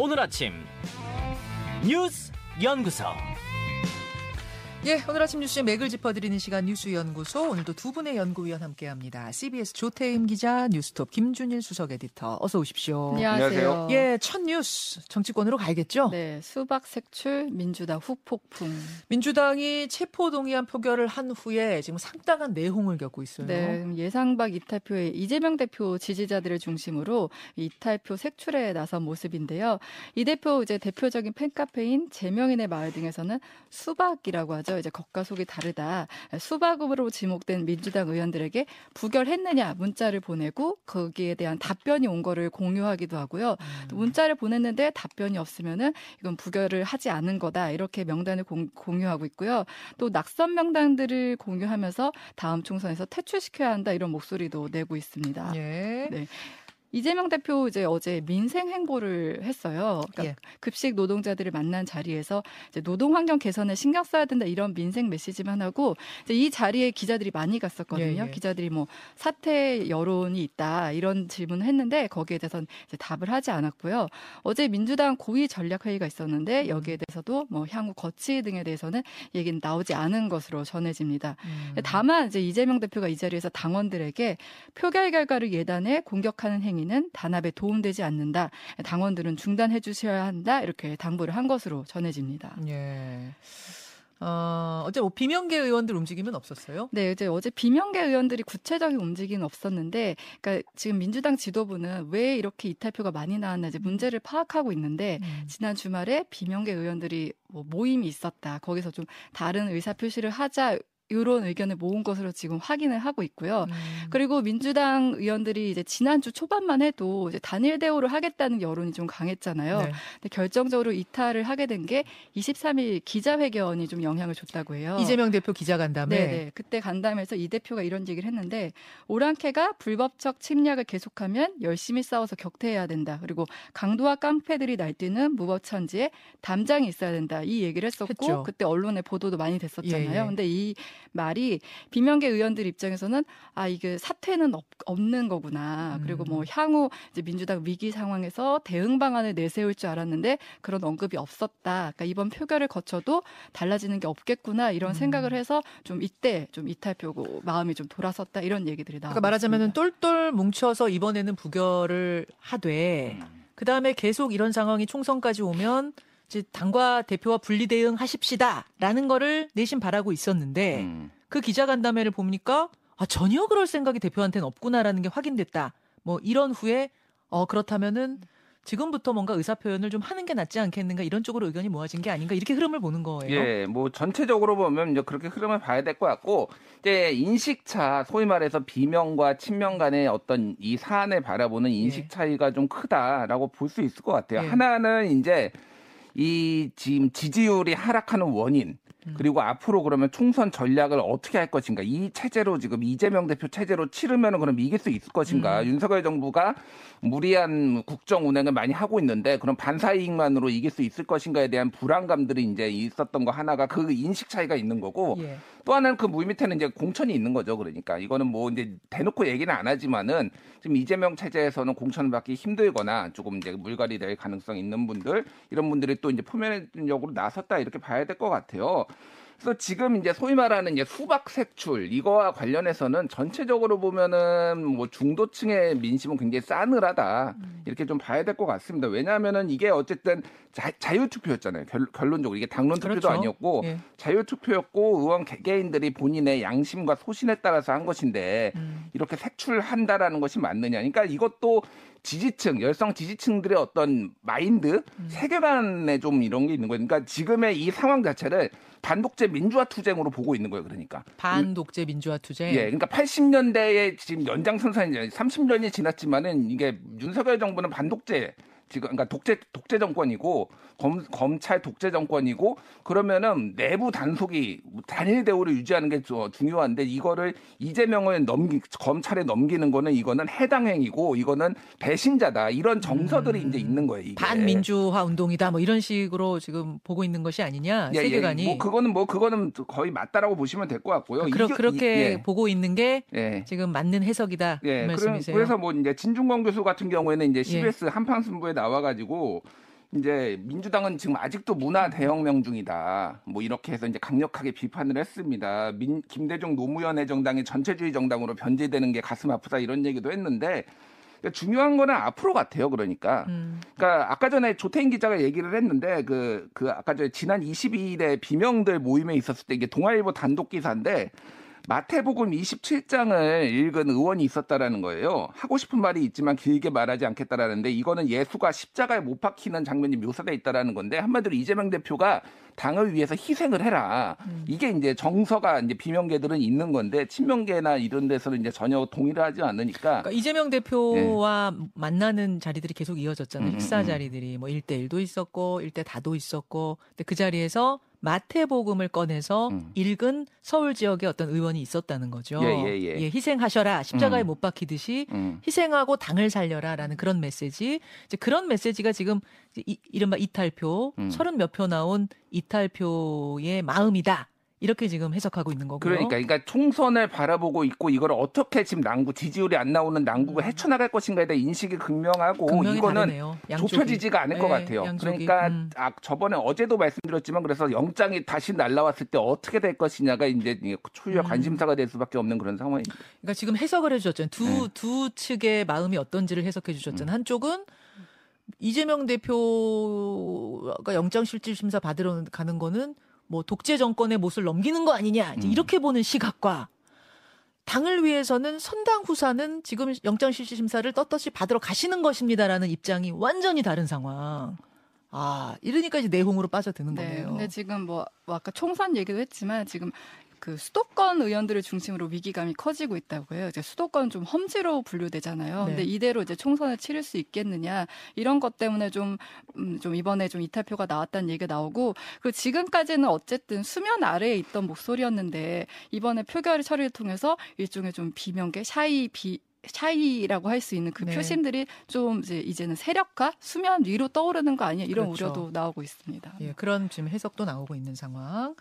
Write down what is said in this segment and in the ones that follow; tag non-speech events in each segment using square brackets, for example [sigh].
오늘 아침 뉴스 연구소. 예, 오늘 아침 뉴스의 맥을 짚어드리는 시간 뉴스연구소 오늘도 두 분의 연구위원 함께합니다. CBS 조태임 기자, 뉴스톱 김준일 수석 에디터 어서 오십시오. 안녕하세요. 예, 첫 뉴스 정치권으로 가야겠죠? 네, 수박 색출 민주당 후폭풍. 민주당이 체포 동의안 표결을 한 후에 지금 상당한 내홍을 겪고 있어요. 네, 예상 밖 이탈표의 이재명 대표 지지자들을 중심으로 이탈표 색출에 나선 모습인데요. 이 대표 이제 대표적인 팬카페인 제명인의 마을 등에서는 수박이라고 하죠. 이제 겉과 속이 다르다. 수박으로 지목된 민주당 의원들에게 부결했느냐 문자를 보내고 거기에 대한 답변이 온 거를 공유하기도 하고요. 또 문자를 보냈는데 답변이 없으면은 이건 부결을 하지 않은 거다. 이렇게 명단을 공, 공유하고 있고요. 또 낙선 명단들을 공유하면서 다음 총선에서 퇴출시켜야 한다. 이런 목소리도 내고 있습니다. 예. 네. 이재명 대표 이제 어제 민생 행보를 했어요. 그러니까 예. 급식 노동자들을 만난 자리에서 이제 노동 환경 개선에 신경 써야 된다 이런 민생 메시지만 하고 이제 이 자리에 기자들이 많이 갔었거든요. 예, 예. 기자들이 뭐 사퇴 여론이 있다 이런 질문을 했는데 거기에 대해서는 이제 답을 하지 않았고요. 어제 민주당 고위 전략 회의가 있었는데 여기에 대해서도 뭐 향후 거치 등에 대해서는 얘기는 나오지 않은 것으로 전해집니다. 음. 다만 이제 이재명 대표가 이 자리에서 당원들에게 표결 결과를 예단해 공격하는 행위 는 단합에 도움되지 않는다. 당원들은 중단해 주셔야 한다. 이렇게 당부를 한 것으로 전해집니다. 예. 어, 어제 뭐 비명계 의원들 움직임은 없었어요? 네, 이제 어제 비명계 의원들이 구체적인 움직임은 없었는데, 그러니까 지금 민주당 지도부는 왜 이렇게 이탈표가 많이 나왔나 이제 문제를 파악하고 있는데, 음. 지난 주말에 비명계 의원들이 뭐 모임이 있었다. 거기서 좀 다른 의사 표시를 하자. 이런 의견을 모은 것으로 지금 확인을 하고 있고요. 음. 그리고 민주당 의원들이 이제 지난주 초반만 해도 이제 단일 대우를 하겠다는 여론이 좀 강했잖아요. 네. 근데 결정적으로 이탈을 하게 된 게 23일 기자회견이 좀 영향을 줬다고 해요. 이재명 대표 기자간담회. 네네. 그때 간담회에서 이 대표가 이런 얘기를 했는데 오랑캐가 불법적 침략을 계속하면 열심히 싸워서 격퇴해야 된다. 그리고 강도와 깡패들이 날뛰는 무법천지에 담장이 있어야 된다. 이 얘기를 했었고 했죠. 그때 언론에 보도도 많이 됐었잖아요. 예, 예. 근데 이 말이 비명계 의원들 입장에서는 아 이게 사퇴는 없, 없는 거구나. 그리고 뭐 음. 향후 이제 민주당 위기 상황에서 대응 방안을 내세울 줄 알았는데 그런 언급이 없었다. 그러니까 이번 표결을 거쳐도 달라지는 게 없겠구나 이런 음. 생각을 해서 좀 이때 좀 이탈표고 마음이 좀 돌아섰다 이런 얘기들이 나오고 그러니까 말하자면은. 똘똘 뭉쳐서 이번에는 부결을 하되 그 다음에 계속 이런 상황이 총선까지 오면 이제 당과 대표와 분리 대응 하십시다라는 거를 내심 바라고 있었는데 음. 그 기자간담회를 보니까 아 전혀 그럴 생각이 대표한테는 없구나라는 게 확인됐다. 뭐 이런 후에 어 그렇다면은 지금부터 뭔가 의사 표현을 좀 하는 게 낫지 않겠는가 이런 쪽으로 의견이 모아진 게 아닌가 이렇게 흐름을 보는 거예요. 예, 뭐 전체적으로 보면 이제 그렇게 흐름을 봐야 될 것 같고 이제 인식차 소위 말해서 비명과 친명 간의 어떤 이 사안을 바라보는 인식 예. 차이가 좀 크다라고 볼 수 있을 것 같아요. 예. 하나는 이제 이 지금 지지율이 하락하는 원인 음. 그리고 앞으로 그러면 총선 전략을 어떻게 할 것인가 이 체제로 지금 이재명 대표 체제로 치르면은 그럼 이길 수 있을 것인가 음. 윤석열 정부가 무리한 국정 운행을 많이 하고 있는데 그럼 반사 이익만으로 이길 수 있을 것인가에 대한 불안감들이 이제 있었던 거 하나가 그 인식 차이가 있는 거고 예. 또 하나는 그물 밑에는 이제 공천이 있는 거죠. 그러니까 이거는 뭐 이제 대놓고 얘기는 안 하지만은 지금 이재명 체제에서는 공천을 받기 힘들거나 조금 이제 물갈이 될 가능성이 있는 분들 이런 분들이 또 이제 표면적으로 나섰다 이렇게 봐야 될 것 같아요. 그래서 지금 이제 소위 말하는 이제 수박 색출 이거와 관련해서는 전체적으로 보면은 뭐 중도층의 민심은 굉장히 싸늘하다 이렇게 좀 봐야 될 것 같습니다. 왜냐하면은 이게 어쨌든 자, 자유투표였잖아요. 결, 결론적으로 이게 당론 투표도 그렇죠. 아니었고 예. 자유 투표였고 의원 개개인들이 본인의 양심과 소신에 따라서 한 것인데 음. 이렇게 색출한다라는 것이 맞느냐. 그러니까 이것도 지지층, 열성 지지층들의 어떤 마인드, 음. 세계관에 좀 이런 게 있는 거예요. 그러니까 지금의 이 상황 자체를 반독재 민주화 투쟁으로 보고 있는 거예요. 그러니까. 반독재 민주화 투쟁. 예, 그러니까 80년대에 지금 연장선상이 30년이 지났지만은 이게 윤석열 정부는 반독재 지금 그러니까 독재 독재 정권이고 검, 검찰 독재 정권이고 그러면은 내부 단속이 단일 대우를 유지하는 게 저- 중요한데 이거를 이재명을 넘기 검찰에 넘기는 거는 이거는 해당 행위고 이거는 배신자다 이런 정서들이 이제 있는 거예요. 이게. 반민주화 운동이다 뭐 이런 식으로 지금 보고 있는 것이 아니냐 예, 예. 세계관이 뭐 그거는 뭐 그거는 거의 맞다라고 보시면 될 것 같고요. 그러, 이게- 그렇게 예. 보고 있는 게 예. 지금 맞는 해석이다 그 예, 말씀이세요. 그래서 뭐 이제 진중권 교수 같은 경우에는 이제 CBS 한판 승부에 나와가지고 이제 민주당은 지금 아직도 문화 대혁명 중이다. 뭐 이렇게 해서 이제 강력하게 비판을 했습니다. 민, 김대중 노무현 의 정당이 전체주의 정당으로 변제되는 게 가슴 아프다 이런 얘기도 했는데 그러니까 중요한 거는 앞으로 같아요. 그러니까. 음. 그러니까 아까 전에 조태인 기자가 얘기를 했는데 그, 그 아까 전에 지난 22일에 비명들 모임에 있었을 때 이게 동아일보 단독 기사인데 마태복음 27장을 읽은 의원이 있었다라는 거예요. 하고 싶은 말이 있지만 길게 말하지 않겠다라는데 이거는 예수가 십자가에 못 박히는 장면이 묘사돼 있다라는 건데 한마디로 이재명 대표가 당을 위해서 희생을 해라. 음. 이게 이제 정서가 이제 비명계들은 있는 건데 친명계나 이런 데서는 이제 전혀 동의를 하지 않으니까 그러니까 이재명 대표와 만나는 자리들이 계속 이어졌잖아요. 음, 음, 식사 음. 자리들이 뭐 1대1도 있었고 1대 다도 있었고 근데 그 자리에서 마태복음을 꺼내서 음. 읽은 서울 지역의 어떤 의원이 있었다는 거죠. 예, 예, 예. 희생하셔라. 십자가에 음. 못 박히듯이 음. 희생하고 당을 살려라라는 그런 메시지. 이제 그런 메시지가 지금 이, 이른바 이탈표 음. 서른 몇 표 나온 이탈표의 마음이다. 이렇게 지금 해석하고 있는 거고요. 그러니까, 그러니까 총선을 바라보고 있고 이걸 어떻게 지금 난구 지지율이 안 나오는 난국을 헤쳐나갈 것인가에 대한 인식이 극명하고 이거는. 좁혀지지가 않을 것 네, 같아요. 양쪽이. 그러니까 음. 아, 저번에 어제도 말씀드렸지만 그래서 영장이 다시 날라왔을 때 어떻게 될 것이냐가 이제 초유의 음. 관심사가 될 수밖에 없는 그런 상황입니다. 그러니까 지금 해석을 해주셨잖아요. 두, 네. 두 측의 마음이 어떤지를 해석해 주셨잖아요. 음. 한쪽은 이재명 대표가 영장실질심사 받으러 가는 거는 뭐 독재 정권의 못을 넘기는 거 아니냐 이제 음. 이렇게 보는 시각과 당을 위해서는 선당 후사는 지금 영장실질심사를 떳떳이 받으러 가시는 것입니다라는 입장이 완전히 다른 상황. 아 이러니까 이제 내홍으로 빠져드는 네. 거네요. 근데 지금 뭐, 뭐 아까 총선 얘기도 했지만 지금 그 수도권 의원들을 중심으로 위기감이 커지고 있다고 해요. 이제 수도권 좀 험지로 분류되잖아요. 네. 근데 이대로 이제 총선을 치를 수 있겠느냐 이런 것 때문에 좀, 음, 좀 이번에 좀 이탈표가 나왔다는 얘기가 나오고 그 지금까지는 어쨌든 수면 아래에 있던 목소리였는데 이번에 표결 처리를 통해서 일종의 좀 비명계 샤이 비 샤이라고 할 수 있는 그 네. 표심들이 좀 이제 이제는 세력화 수면 위로 떠오르는 거 아니야 이런 그렇죠. 우려도 나오고 있습니다. 예, 그런 지금 해석도 나오고 있는 상황.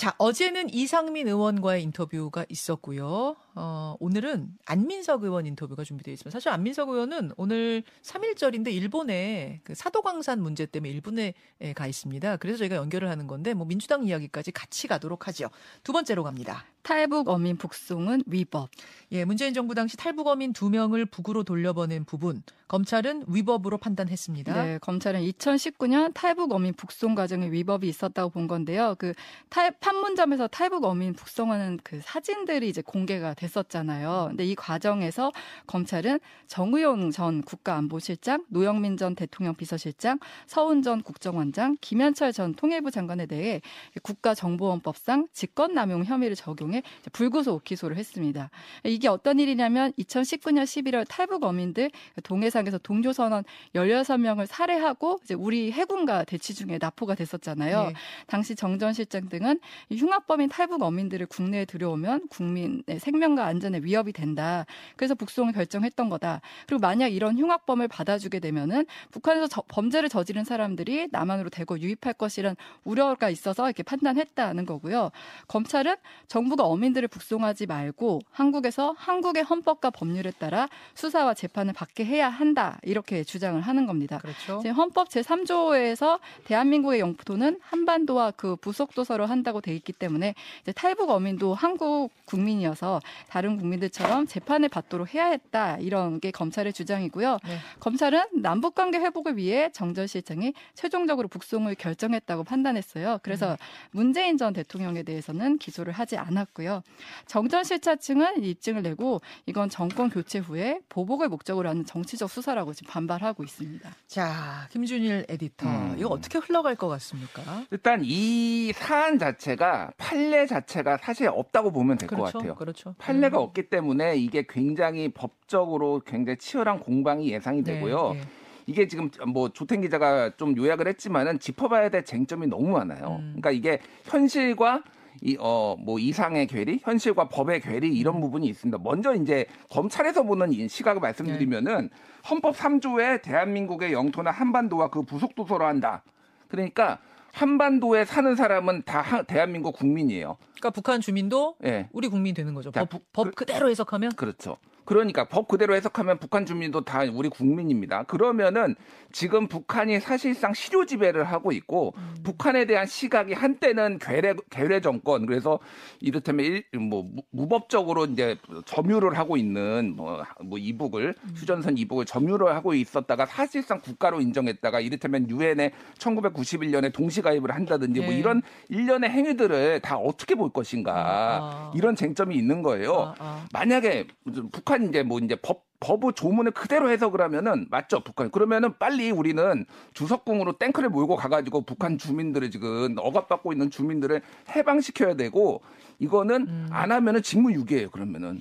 자, 어제는 이상민 의원과의 인터뷰가 있었고요. 어, 오늘은 안민석 의원 인터뷰가 준비되어 있습니다. 사실 안민석 의원은 오늘 3일절인데 일본에 그 사도광산 문제 때문에 일본에 예, 가 있습니다. 그래서 저희가 연결을 하는 건데 뭐 민주당 이야기까지 같이 가도록 하죠. 두 번째로 갑니다. 탈북 어민 북송은 위법. 예, 문재인 정부 당시 탈북 어민 두 명을 북으로 돌려보낸 부분 검찰은 위법으로 판단했습니다. 네, 검찰은 2019년 탈북 어민 북송 과정에 위법이 있었다고 본 건데요. 그 탈, 판문점에서 탈북 어민 북송하는 그 사진들이 이제 공개가 됐었잖아요. 근데 이 과정에서 검찰은 정의용 전 국가안보실장, 노영민 전 대통령 비서실장, 서훈 전 국정원장, 김현철 전 통일부 장관에 대해 국가정보원법상 직권남용 혐의를 적용해 불구속 기소를 했습니다. 이게 어떤 일이냐면 2019년 11월 탈북 어민들 동해상에서 동조선원 16명을 살해하고 이제 우리 해군과 대치 중에 납포가 됐었잖아요. 예. 당시 정 전 실장 등은 이 흉악범인 탈북 어민들을 국내에 들여오면 국민의 생명 과 안전에 위협이 된다. 그래서 북송을 결정했던 거다. 그리고 만약 이런 흉악범을 받아주게 되면은 북한에서 저- 범죄를 저지른 사람들이 남한으로 대거 유입할 것이란 우려가 있어서 이렇게 판단했다는 거고요. 검찰은 정부가 어민들을 북송하지 말고 한국에서 한국의 헌법과 법률에 따라 수사와 재판을 받게 해야 한다. 이렇게 주장을 하는 겁니다. 그렇죠. 헌법 제3조에서 대한민국의 영토는 한반도와 그 부속도서로 한다고 돼 있기 때문에 탈북 어민도 한국 국민이어서 다른 국민들처럼 재판을 받도록 해야 했다 이런 게 검찰의 주장이고요. 네. 검찰은 남북 관계 회복을 위해 정전 실장이 최종적으로 북송을 결정했다고 판단했어요. 그래서 문재인 전 대통령에 대해서는 기소를 하지 않았고요. 정전 실장 측은 입증을 내고 이건 정권 교체 후에 보복을 목적으로 하는 정치적 수사라고 지금 반발하고 있습니다. 자, 김준일 에디터. 음. 이거 어떻게 흘러갈 것 같습니까? 일단 이 사안 자체가 판례 자체가 사실 없다고 보면 될것 그렇죠. 같아요. 그렇죠. 판례가 음. 없기 때문에 이게 굉장히 법적으로 굉장히 치열한 공방이 예상이 되고요. 네, 네. 이게 지금 뭐 조탱 기자가 좀 요약을 했지만은 짚어봐야 될 쟁점이 너무 많아요. 음. 그러니까 이게 현실과 이 어 뭐 이상의 괴리, 현실과 법의 괴리 이런 음. 부분이 있습니다. 먼저 이제 검찰에서 보는 이 시각을 말씀드리면은 네. 헌법 3조에 대한민국의 영토나 한반도와 그 부속 도서로 한다. 그러니까 한반도에 사는 사람은 다 하- 대한민국 국민이에요. 그러니까 북한 주민도 예. 우리 국민 되는 거죠. 자, 법, 부- 법 그- 그대로 해석하면 그렇죠. 그러니까 법 그대로 해석하면 북한 주민도 다 우리 국민입니다. 그러면은 지금 북한이 사실상 실효 지배를 하고 있고 음. 북한에 대한 시각이 한때는 괴뢰 괴뢰 정권 그래서 이를테면 일, 뭐 무- 무법적으로 이제 점유를 하고 있는 뭐, 뭐 이북을 음. 휴전선 이북을 점유를 하고 있었다가 사실상 국가로 인정했다가 이를테면 유엔에 1991년에 동시 가입을 한다든지 뭐 네. 이런 일련의 행위들을 다 어떻게 볼 것인가 아. 이런 쟁점이 있는 거예요. 아, 아. 만약에 무슨 북한 이제 뭐 이제 법 법의 조문을 그대로 해석을 하면은 맞죠 북한 그러면은 빨리 우리는 주석궁으로 탱크를 몰고 가가지고 북한 주민들을 지금 억압받고 있는 주민들을 해방시켜야 되고 이거는 음. 안 하면은 직무유기예요 그러면은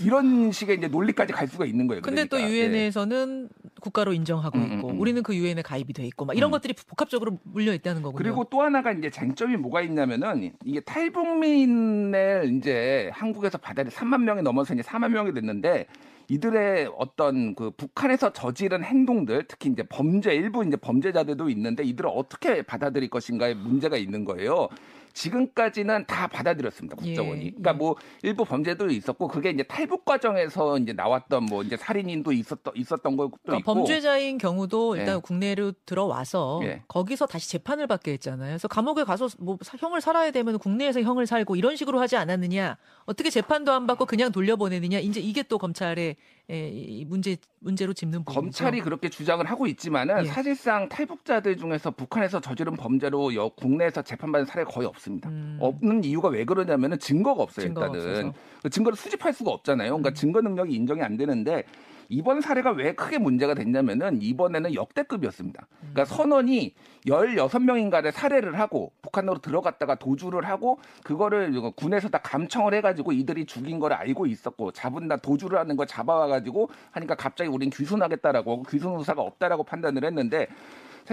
이런 식의 이제 논리까지 갈 수가 있는 거예요. 근데 또 그러니까. 예. 유엔에서는 국가로 인정하고 음, 있고 음, 음. 우리는 그 유엔에 가입이 돼 있고 막 이런 음. 것들이 복합적으로 물려 있다는 거군요. 그리고 또 하나가 이제 쟁점이 뭐가 있냐면은 이게 탈북민을 이제 한국에서 받아들이 3만 명이 넘어서 이제 4만 명이 됐는데 이들의 어떤 그 북한에서 저지른 행동들 특히 이제 범죄 일부 이제 범죄자들도 있는데 이들을 어떻게 받아들일 것인가에 문제가 있는 거예요. 지금까지는 다 받아들였습니다 국정원이. 예, 그러니까 예. 뭐 일부 범죄도 있었고 그게 이제 탈북 과정에서 이제 나왔던 뭐 이제 살인인도 있었던 있었던 것도 그러니까 있고 범죄자인 경우도 일단 예. 국내로 들어와서 예. 거기서 다시 재판을 받게 했잖아요. 그래서 감옥에 가서 뭐 사- 형을 살아야 되면 국내에서 형을 살고 이런 식으로 하지 않았느냐? 어떻게 재판도 안 받고 그냥 돌려보내느냐? 이제 이게 또 검찰의 에, 이 문제 문제로 짚는 부분이죠. 검찰이 그렇게 주장을 하고 있지만은 예. 사실상 탈북자들 중에서 북한에서 저지른 범죄로 여- 국내에서 재판받은 사례가 거의 없습니다. 음. 없는 이유가 왜 그러냐면은 증거가 없어요. 증거가 일단은 없어서. 음. 그 증거를 수집할 수가 없잖아요. 그러니까 증거 능력이 인정이 안 되는데 이번 사례가 왜 크게 문제가 됐냐면은 이번에는 역대급이었습니다. 음. 그러니까 선원이 16명인가를 살해를 하고 북한으로 들어갔다가 도주를 하고 그거를 군에서 다 감청을 해가지고 이들이 죽인 걸 알고 있었고 잡은 다 도주를 하는 걸 잡아와가지고 하니까 갑자기 우린 귀순하겠다라고 귀순 의사가 없다라고 판단을 했는데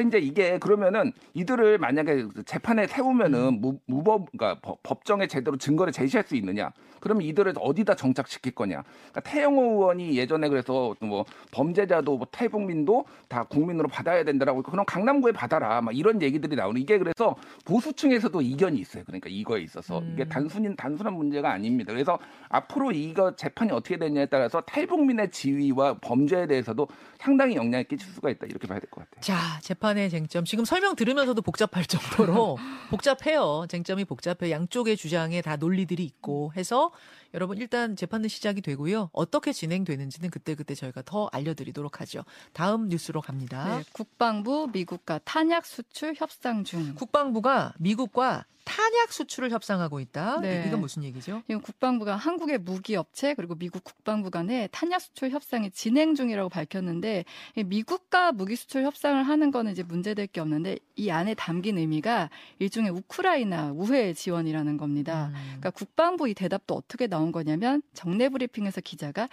이제 이게 그러면은 이들을 만약에 재판에 세우면은 무, 무법 그러니까 법- 법정에 제대로 증거를 제시할 수 있느냐? 그러면 이들을 어디다 정착시킬 거냐? 그러니까 태영호 의원이 예전에 그래서 뭐 범죄자도 뭐 탈북민도 다 국민으로 받아야 된다라고 그럼 강남구에 받아라 막 이런 얘기들이 나오는 이게 그래서 보수층에서도 이견이 있어요. 그러니까 이거에 있어서 음. 이게 단순히 단순한 문제가 아닙니다. 그래서 앞으로 이거 재판이 어떻게 되냐에 따라서 탈북민의 지위와 범죄에 대해서도 상당히 영향을 끼칠 수가 있다 이렇게 봐야 될 것 같아요. 자, 재판 의 쟁점. 지금 설명 들으면서도 복잡할 정도로 [laughs] 복잡해요. 쟁점이 복잡해요. 양쪽의 주장에 다 논리들이 있고 해서 여러분 일단 재판은 시작이 되고요. 어떻게 진행되는지는 그때 그때 저희가 더 알려드리도록 하죠. 다음 뉴스로 갑니다. 네, 국방부 미국과 탄약 수출 협상 중. 국방부가 미국과 탄약 수출을 협상하고 있다. 네. 이건 무슨 얘기죠? 지금 국방부가 한국의 무기 업체 그리고 미국 국방부 간의 탄약 수출 협상이 진행 중이라고 밝혔는데 이 미국과 무기 수출 협상을 하는 거는 이제 문제될 게 없는데 이 안에 담긴 의미가 일종의 우크라이나 우회 지원이라는 겁니다. 음. 그러니까 국방부 이 대답도 어떻게 나온 거냐면 정례 브리핑에서 기자가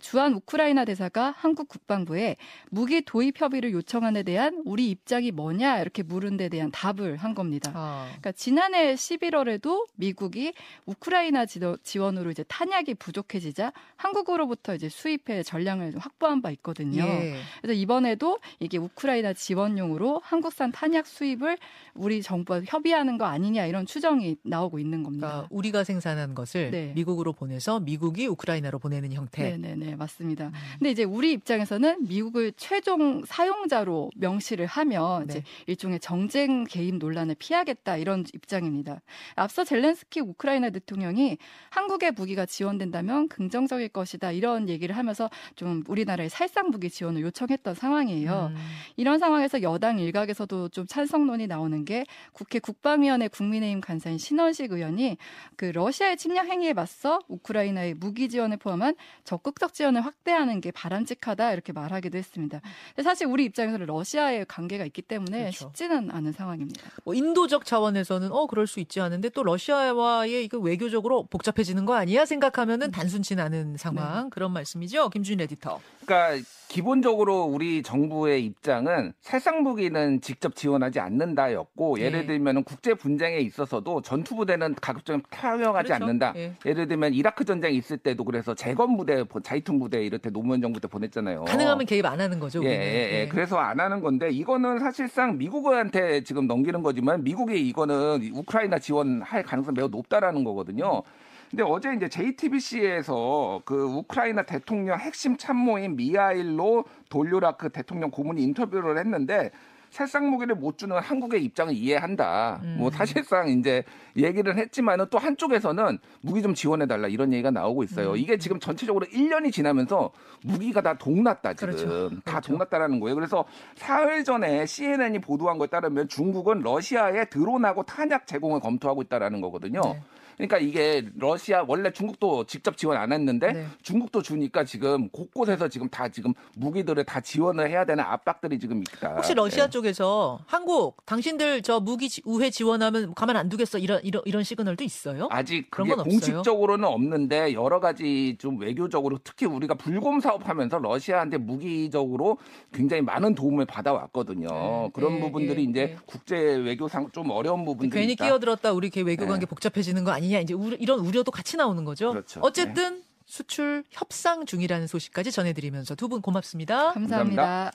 주한 우크라이나 대사가 한국 국방부에 무기 도입 협의를 요청한 데 대한 우리 입장이 뭐냐 이렇게 물은 데 대한 답을 한 겁니다. 아, 그러니까 지난해 11월에도 미국이 우크라이나 지원으로 이제 탄약이 부족해지자 한국으로부터 이제 수입해 전량을 확보한 바 있거든요. 예. 그래서 이번에도 이게 우크라이나 지원용 으로 한국산 탄약 수입을 우리 정부와 협의하는 거 아니냐 이런 추정이 나오고 있는 겁니다. 그러니까 우리가 생산한 것을 네. 미국으로 보내서 미국이 우크라이나로 보내는 형태. 네, 네, 네, 음. 맞습니다. 근데 이제 우리 입장에서는 미국을 최종 사용자로 명시를 하면 네. 이제 일종의 정쟁 개입 논란을 피하겠다 이런 입장입니다. 앞서 젤렌스키 우크라이나 대통령이 한국의 무기가 지원된다면 긍정적일 것이다 이런 얘기를 하면서 좀 우리나라의 살상 무기 지원을 요청했던 상황이에요. 음. 이런 상황에서 여당 일각에서도 좀 찬성론이 나오는 게 국회 국방위원회 국민의힘 간사인 신원식 의원이 그 러시아의 침략 행위에 맞서 우크라이나의 무기 지원을 포함한 적극적 지원을 확대하는 게 바람직하다 이렇게 말하기도 했습니다. 사실 우리 입장에서는 러시아의 관계가 있기 때문에 그렇죠. 쉽지는 않은 상황입니다. 뭐 인도적 차원에서는 어 그럴 수 있지 않은데 또 러시아와의 이거 외교적으로 복잡해지는 거 아니야 생각하면은 단순치 않은 상황 그런 말씀이죠 김준 에디터. 그러니까 기본적으로 우리 정부의 입장은 살상 무기는 직접 지원하지 않는다였고 예. 예를 들면 국제 분쟁에 있어서도 전투 부대는 가급적 타격하지 그렇죠. 않는다. 예. 예를 들면 이라크 전쟁 있을 때도 그래서 재건 부대, 자이툰 부대 이럴 때 노무현 정부 때 보냈잖아요. 가능하면 개입 안 하는 거죠. 예. 예, 예. 예. 그래서 안 하는 건데 이거는 사실상 미국한테 지금 넘기는 거지만 미국이 이거는 우크라이나 지원할 가능성 이 매우 높다라는 거거든요. 근데 어제 이제 JTBC에서 그 우크라이나 대통령 핵심 참모인 미하일로 돌요라크 대통령 고문이 인터뷰를 했는데 새싹 무기를 못 주는 한국의 입장을 이해한다. 음. 뭐 사실상 이제 얘기를 했지만은 또 한쪽에서는 무기 좀 지원해 달라 이런 얘기가 나오고 있어요. 음. 이게 지금 전체적으로 1년이 지나면서 무기가 다 동났다 지금. 그렇죠. 다 그렇죠. 동났다라는 거예요. 그래서 사흘 전에 CNN이 보도한 거에 따르면 중국은 러시아에 드론하고 탄약 제공을 검토하고 있다라는 거거든요. 네. 그러니까 이게 러시아 원래 중국도 직접 지원 안 했는데 네. 중국도 주니까 지금 곳곳에서 지금 다 지금 무기들을 다 지원을 해야 되는 압박들이 지금 있다. 혹시 러시아 네. 쪽에서 한국 당신들 저 무기 지- 우회 지원하면 가만 안 두겠어 이런 이런 이런 시그널도 있어요? 아직 그런 건 없어요? 공식적으로는 없는데 여러 가지 좀 외교적으로 특히 우리가 불곰 사업하면서 러시아한테 무기적으로 굉장히 많은 도움을 받아왔거든요. 네, 그런 네, 부분들이 네, 이제 네. 국제 외교상 좀 어려운 부분들이 괜히 있다. 끼어들었다 우리 개 외교 관계 네. 복잡해지는 거 아니 냐 이제 우려- 이런 우려도 같이 나오는 거죠. 그렇죠. 어쨌든 수출 협상 중이라는 소식까지 전해드리면서 두 분 고맙습니다. 감사합니다.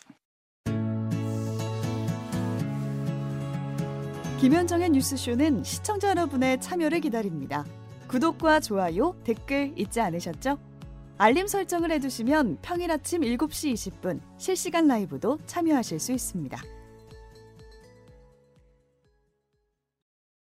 김현정의 뉴스쇼는 시청자 여러분의 참여를 기다립니다. 구독과 좋아요, 댓글 잊지 않으셨죠? 알림 설정을 해두시면 평일 아침 7시 20분 실시간 라이브도 참여하실 수 있습니다.